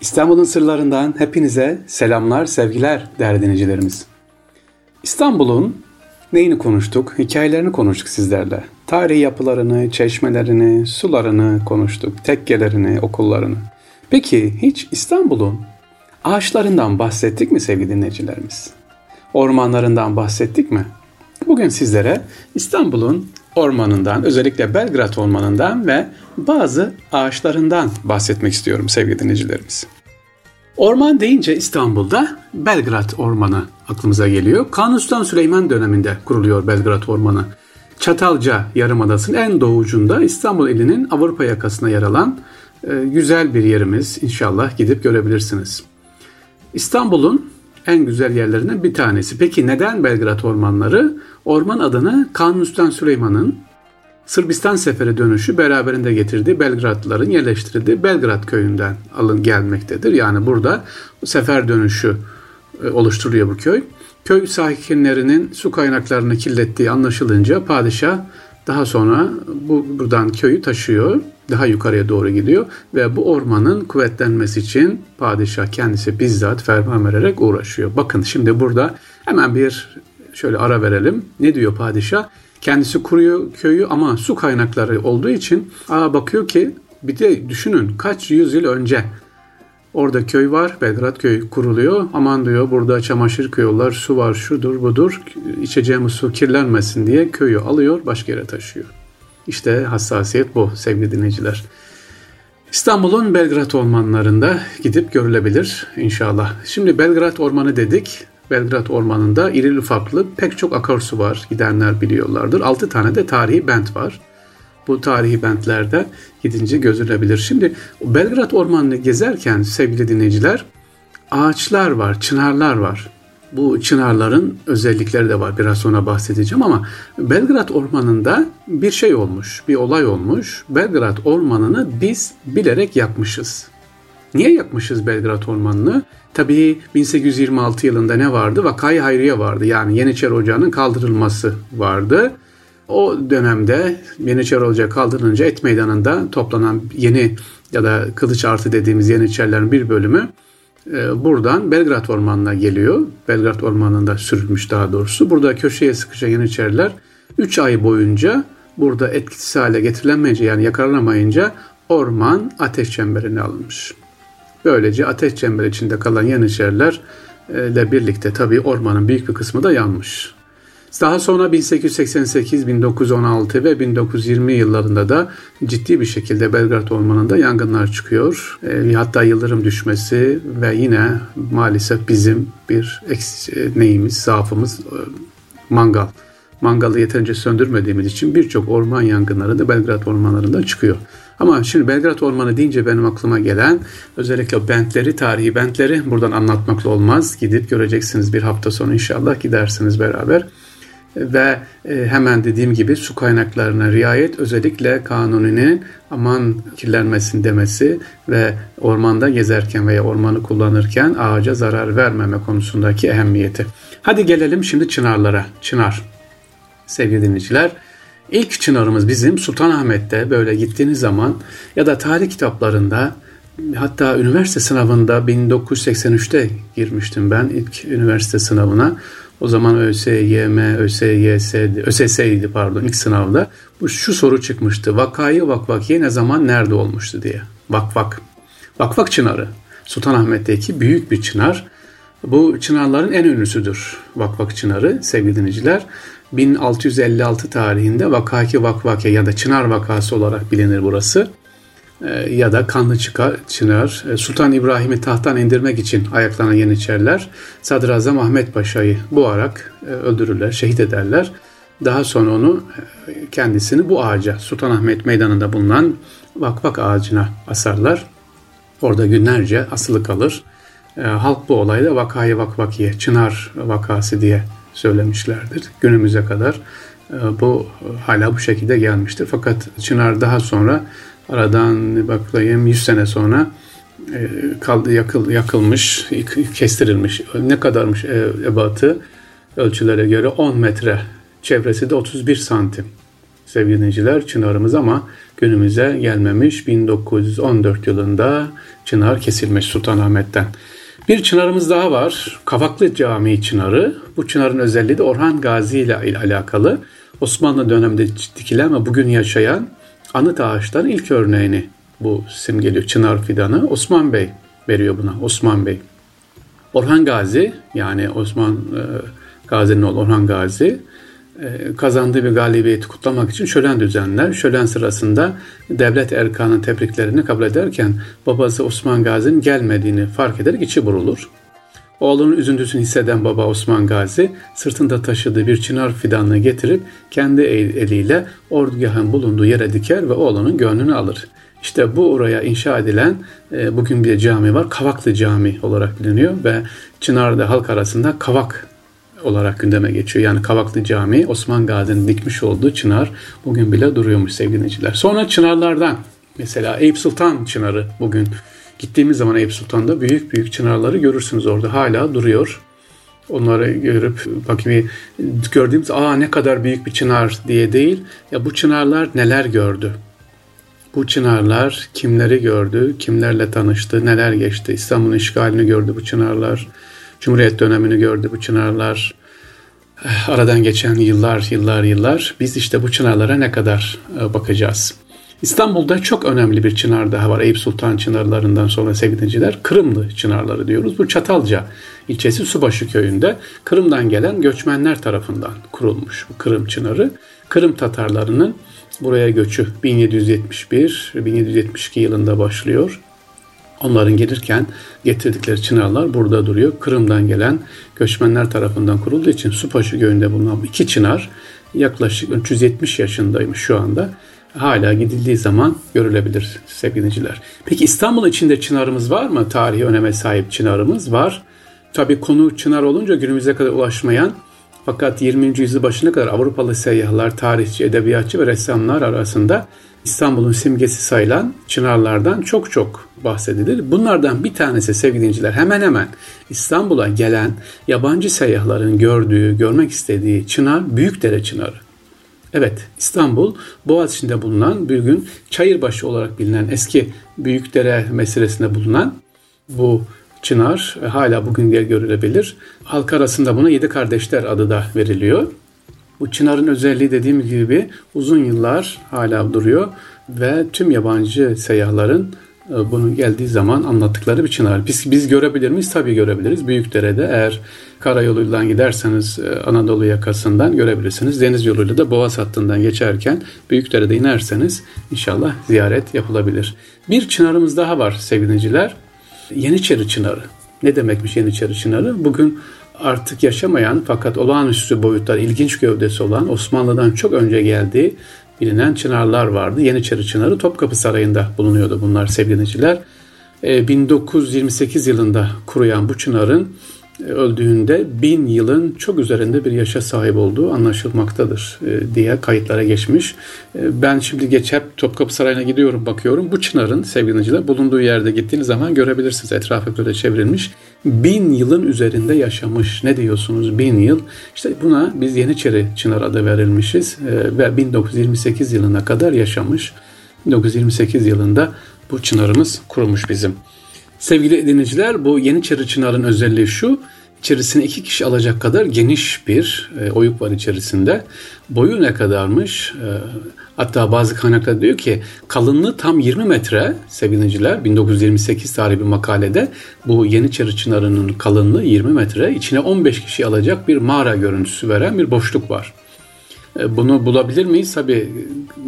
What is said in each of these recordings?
İstanbul'un sırlarından hepinize selamlar, sevgiler değerli dinleyicilerimiz. İstanbul'un neyini konuştuk? Hikayelerini konuştuk sizlerle. Tarihi yapılarını, çeşmelerini, sularını konuştuk. Tekkelerini, okullarını. Peki hiç İstanbul'un ağaçlarından bahsettik mi sevgili dinleyicilerimiz? Ormanlarından bahsettik mi? Bugün sizlere İstanbul'un ormanından, özellikle Belgrad ormanından ve bazı ağaçlarından bahsetmek istiyorum sevgili dinleyicilerimiz. Orman deyince İstanbul'da Belgrad Ormanı aklımıza geliyor. Kanuni Süleyman döneminde kuruluyor Belgrad Ormanı. Çatalca Yarımadası'nın en doğucunda İstanbul ilinin Avrupa yakasına yer alan e, güzel bir yerimiz. İnşallah gidip görebilirsiniz. İstanbul'un en güzel yerlerinden bir tanesi. Peki neden Belgrad Ormanları? Orman adını Kanuni Süleyman'ın Sırbistan seferi dönüşü beraberinde getirdiği Belgradlıların yerleştirildiği Belgrad köyünden alın gelmektedir. Yani burada sefer dönüşü e, oluşturuyor bu köy. Köy sakinlerinin su kaynaklarını kirlettiği anlaşılınca padişah daha sonra bu buradan köyü taşıyor. Daha yukarıya doğru gidiyor ve bu ormanın kuvvetlenmesi için padişah kendisi bizzat ferman vererek uğraşıyor. Bakın şimdi burada hemen bir şöyle ara verelim. Ne diyor padişah? Kendisi kuruyor köyü ama su kaynakları olduğu için aa bakıyor ki bir de düşünün kaç yüzyıl önce orada köy var. Belgrad köyü kuruluyor. Aman diyor burada çamaşır köyüyorlar. Su var şudur budur. İçeceğimiz su kirlenmesin diye köyü alıyor başka yere taşıyor. İşte hassasiyet bu sevgili dinleyiciler. İstanbul'un Belgrad ormanlarında gidip görülebilir inşallah. Şimdi Belgrad Ormanı dedik. Belgrad Ormanı'nda irili ufaklı pek çok akarsu var. Gidenler biliyorlardır. 6 tane de tarihi bent var. Bu tarihi bentlerde gidince gözülebilir. Şimdi Belgrad Ormanı'nı gezerken sevgili dinleyiciler ağaçlar var, çınarlar var. Bu çınarların özellikleri de var. Biraz sonra bahsedeceğim ama Belgrad Ormanı'nda bir şey olmuş, bir olay olmuş. Belgrad Ormanı'nı biz bilerek yakmışız. Niye yakmışız Belgrad Ormanı'nı? Tabii 1826 yılında ne vardı? Vakayı Hayriye vardı. Yani Yeniçeri Ocağı'nın kaldırılması vardı. O dönemde Yeniçeri Ocağı kaldırılınca Et Meydanı'nda toplanan yeni ya da kılıç artı dediğimiz Yeniçerilerin bir bölümü buradan Belgrad Ormanı'na geliyor. Belgrad Ormanı'nda sürülmüş daha doğrusu. Burada köşeye sıkışan Yeniçeriler 3 ay boyunca burada etkisiz hale getirilemeyince yani yakaranamayınca orman ateş çemberine alınmış. Böylece ateş çemberi içinde kalan Yeniçeriler ile birlikte tabi ormanın büyük bir kısmı da yanmış. Daha sonra 1888, 1916 ve 1920 yıllarında da ciddi bir şekilde Belgrad Ormanı'nda yangınlar çıkıyor. E, hatta yıldırım düşmesi ve yine maalesef bizim bir eks- neyimiz, zaafımız e, mangal. Mangalı yeterince söndürmediğimiz için birçok orman yangınları da Belgrad ormanlarında çıkıyor. Ama şimdi Belgrad Ormanı deyince benim aklıma gelen özellikle bentleri, tarihi bentleri buradan anlatmakla olmaz. Gidip göreceksiniz bir hafta sonra inşallah gidersiniz beraber. Ve e, hemen dediğim gibi su kaynaklarına riayet özellikle kanuninin aman kirlenmesin demesi ve ormanda gezerken veya ormanı kullanırken ağaca zarar vermeme konusundaki ehemmiyeti. Hadi gelelim şimdi çınarlara. Çınar. Sevgili dinleyiciler, İlk çınarımız bizim Sultanahmet'te böyle gittiğiniz zaman ya da tarih kitaplarında hatta üniversite sınavında 1983'te girmiştim ben ilk üniversite sınavına. O zaman ÖSYM, ÖSYS, ÖSS'ydi pardon ilk sınavda. Bu şu soru çıkmıştı. Vakayı vakvakiye ne zaman nerede olmuştu diye. Vakvak. Vakvak çınarı. Sultanahmet'teki büyük bir çınar. Bu çınarların en ünlüsüdür. Vakvak çınarı sevgili dinleyiciler. 1656 tarihinde Vakaki Vakvake ya da Çınar vakası olarak bilinir burası. E, ya da Kanlı Çıkar, Çınar. E, Sultan İbrahim'i tahttan indirmek için ayaklanan Yeniçeriler Sadrazam Ahmet Paşa'yı boğarak e, öldürürler, şehit ederler. Daha sonra onu kendisini bu ağaca Sultan Ahmet Meydanı'nda bulunan vakvak ağacına asarlar. Orada günlerce asılı kalır. Halk bu olayda vakayı vakvakiye, çınar vakası diye söylemişlerdir. Günümüze kadar bu hala bu şekilde gelmiştir. Fakat Çınar daha sonra aradan bakayım 100 sene sonra e, kaldı yakıl, yakılmış, kestirilmiş. Ne kadarmış e, ebatı? Ölçülere göre 10 metre. Çevresi de 31 santim. sevgili dinleyiciler çınarımız ama günümüze gelmemiş 1914 yılında çınar kesilmiş Sultanahmet'ten. Bir çınarımız daha var. Kavaklı Camii çınarı. Bu çınarın özelliği de Orhan Gazi ile alakalı. Osmanlı döneminde dikilen ve bugün yaşayan anıt ağaçların ilk örneğini bu simgeliyor. Çınar fidanı Osman Bey veriyor buna. Osman Bey. Orhan Gazi yani Osman e, Gazi'nin oğlu Orhan Gazi e, kazandığı bir galibiyeti kutlamak için şölen düzenler. Şölen sırasında devlet erkanın tebriklerini kabul ederken babası Osman Gazi'nin gelmediğini fark ederek içi burulur. Oğlunun üzüntüsünü hisseden baba Osman Gazi sırtında taşıdığı bir çınar fidanını getirip kendi eliyle ordugahın bulunduğu yere diker ve oğlunun gönlünü alır. İşte bu oraya inşa edilen e, bugün bir cami var. Kavaklı Cami olarak biliniyor ve Çınar'da halk arasında Kavak olarak gündeme geçiyor. Yani Kavaklı Cami Osman Gazi'nin dikmiş olduğu çınar bugün bile duruyormuş sevgili dinleyiciler. Sonra çınarlardan mesela Eyüp Sultan çınarı bugün gittiğimiz zaman Eyüp Sultan'da büyük büyük çınarları görürsünüz orada hala duruyor. Onları görüp bakayım gördüğümüz aa ne kadar büyük bir çınar diye değil ya bu çınarlar neler gördü. Bu çınarlar kimleri gördü, kimlerle tanıştı, neler geçti. İstanbul'un işgalini gördü bu çınarlar. Cumhuriyet dönemini gördü bu çınarlar. Eh, aradan geçen yıllar, yıllar, yıllar. Biz işte bu çınarlara ne kadar eh, bakacağız? İstanbul'da çok önemli bir çınar daha var. Eyüp Sultan çınarlarından sonra sevgili Kırımlı çınarları diyoruz. Bu Çatalca ilçesi Subaşı köyünde Kırım'dan gelen göçmenler tarafından kurulmuş bu Kırım çınarı. Kırım Tatarlarının buraya göçü 1771-1772 yılında başlıyor. Onların gelirken getirdikleri çınarlar burada duruyor. Kırım'dan gelen göçmenler tarafından kurulduğu için Supaşı Gölü'nde bulunan iki çınar yaklaşık 370 yaşındaymış şu anda. Hala gidildiği zaman görülebilir sevgiliciler. Peki İstanbul içinde çınarımız var mı? Tarihi öneme sahip çınarımız var. Tabi konu çınar olunca günümüze kadar ulaşmayan fakat 20. yüzyıl başına kadar Avrupalı seyyahlar, tarihçi, edebiyatçı ve ressamlar arasında İstanbul'un simgesi sayılan çınarlardan çok çok bahsedilir. Bunlardan bir tanesi sevgili dinciler hemen hemen İstanbul'a gelen yabancı seyyahların gördüğü, görmek istediği çınar Büyükdere Çınarı. Evet İstanbul Boğaziçi'nde bulunan bir gün Çayırbaşı olarak bilinen eski Büyükdere meselesinde bulunan bu çınar hala bugün görülebilir. Halk arasında buna Yedi Kardeşler adı da veriliyor. Bu çınarın özelliği dediğim gibi uzun yıllar hala duruyor ve tüm yabancı seyyahların e, bunu geldiği zaman anlattıkları bir çınar. Biz, biz görebilir miyiz? Tabii görebiliriz. Büyükdere'de eğer karayoluyla giderseniz e, Anadolu yakasından görebilirsiniz. Deniz yoluyla da Boğaz hattından geçerken Büyükdere'de inerseniz inşallah ziyaret yapılabilir. Bir çınarımız daha var sevgiliciler. Yeniçeri Çınarı. Ne demekmiş Yeniçeri Çınarı? Bugün artık yaşamayan fakat olağanüstü boyutlar, ilginç gövdesi olan Osmanlı'dan çok önce geldiği bilinen çınarlar vardı. Yeniçeri Çınarı Topkapı Sarayı'nda bulunuyordu bunlar sevgili 1928 yılında kuruyan bu çınarın öldüğünde bin yılın çok üzerinde bir yaşa sahip olduğu anlaşılmaktadır e, diye kayıtlara geçmiş. E, ben şimdi geç hep Topkapı Sarayı'na gidiyorum bakıyorum. Bu çınarın sevgili bulunduğu yerde gittiğiniz zaman görebilirsiniz. Etrafı böyle çevrilmiş. Bin yılın üzerinde yaşamış. Ne diyorsunuz bin yıl? İşte buna biz Yeniçeri Çınar adı verilmişiz e, ve 1928 yılına kadar yaşamış. 1928 yılında bu çınarımız kurulmuş bizim. Sevgili dinleyiciler bu Yeniçeri Çınar'ın özelliği şu. İçerisine iki kişi alacak kadar geniş bir e, oyuk var içerisinde. Boyu ne kadarmış? E, hatta bazı kaynaklar diyor ki kalınlığı tam 20 metre sevgili 1928 tarihi bir makalede bu Yeniçeri Çınarı'nın kalınlığı 20 metre. içine 15 kişi alacak bir mağara görüntüsü veren bir boşluk var. E, bunu bulabilir miyiz? Tabi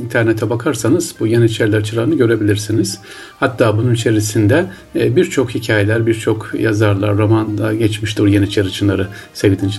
internete bakarsanız bu Yeniçeriler Çırağı'nı görebilirsiniz. Hatta bunun içerisinde e, birçok hikayeler, birçok yazarlar, romanda geçmiştir Yeniçeri Çınarı sevgili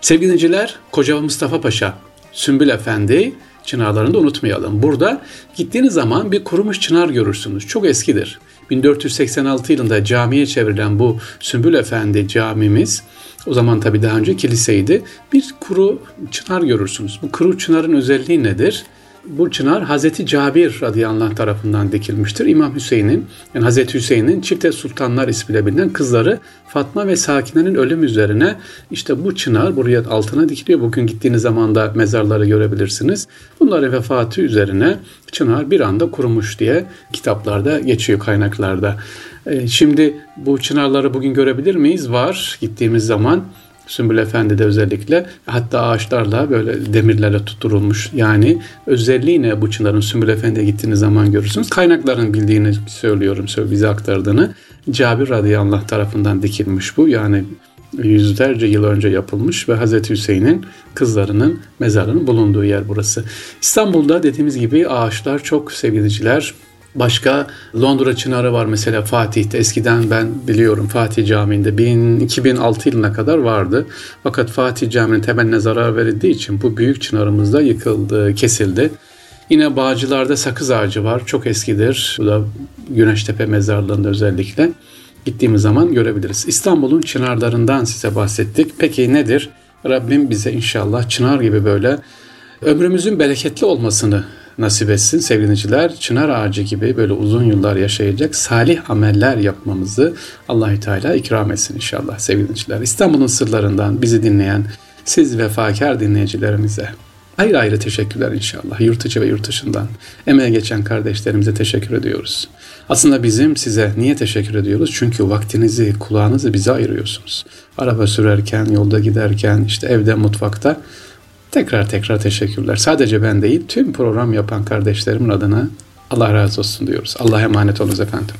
Sevgili Koca Mustafa Paşa, Sümbül Efendi çınarlarını da unutmayalım. Burada gittiğiniz zaman bir kurumuş çınar görürsünüz. Çok eskidir. 1486 yılında camiye çevrilen bu Sümbül Efendi camimiz o zaman tabii daha önce kiliseydi. Bir kuru çınar görürsünüz. Bu kuru çınarın özelliği nedir? Bu çınar Hazreti Cabir radıyallahu anh tarafından dikilmiştir. İmam Hüseyin'in yani Hazreti Hüseyin'in çifte sultanlar ismiyle bilinen kızları Fatma ve Sakine'nin ölüm üzerine işte bu çınar buraya altına dikiliyor. Bugün gittiğiniz zaman da mezarları görebilirsiniz. Bunların vefatı üzerine çınar bir anda kurumuş diye kitaplarda geçiyor kaynaklarda. E, şimdi bu çınarları bugün görebilir miyiz? Var gittiğimiz zaman. Sümbül Efendi'de özellikle hatta ağaçlarla böyle demirlerle tutturulmuş. Yani özelliği ne bu çınarın Sümbül Efendi'ye gittiğiniz zaman görürsünüz. Kaynakların bildiğini söylüyorum, bize aktardığını. Cabir radıyallahu tarafından dikilmiş bu. Yani yüzlerce yıl önce yapılmış ve Hazreti Hüseyin'in kızlarının mezarının bulunduğu yer burası. İstanbul'da dediğimiz gibi ağaçlar çok sevgiliciler. Başka Londra Çınarı var mesela Fatih'te. Eskiden ben biliyorum Fatih Camii'nde 2006 yılına kadar vardı. Fakat Fatih Camii'nin temeline zarar verildiği için bu büyük çınarımız da yıkıldı, kesildi. Yine Bağcılar'da sakız ağacı var. Çok eskidir. Bu da Güneştepe mezarlığında özellikle. Gittiğimiz zaman görebiliriz. İstanbul'un çınarlarından size bahsettik. Peki nedir? Rabbim bize inşallah çınar gibi böyle ömrümüzün bereketli olmasını nasip etsin sevgiliciler. Çınar ağacı gibi böyle uzun yıllar yaşayacak salih ameller yapmamızı allah Teala ikram etsin inşallah sevgiliciler. İstanbul'un sırlarından bizi dinleyen siz vefakar dinleyicilerimize ayrı ayrı teşekkürler inşallah. Yurt içi ve yurt dışından emeğe geçen kardeşlerimize teşekkür ediyoruz. Aslında bizim size niye teşekkür ediyoruz? Çünkü vaktinizi, kulağınızı bize ayırıyorsunuz. Araba sürerken, yolda giderken, işte evde, mutfakta Tekrar tekrar teşekkürler. Sadece ben değil, tüm program yapan kardeşlerimin adına Allah razı olsun diyoruz. Allah'a emanet olunuz efendim.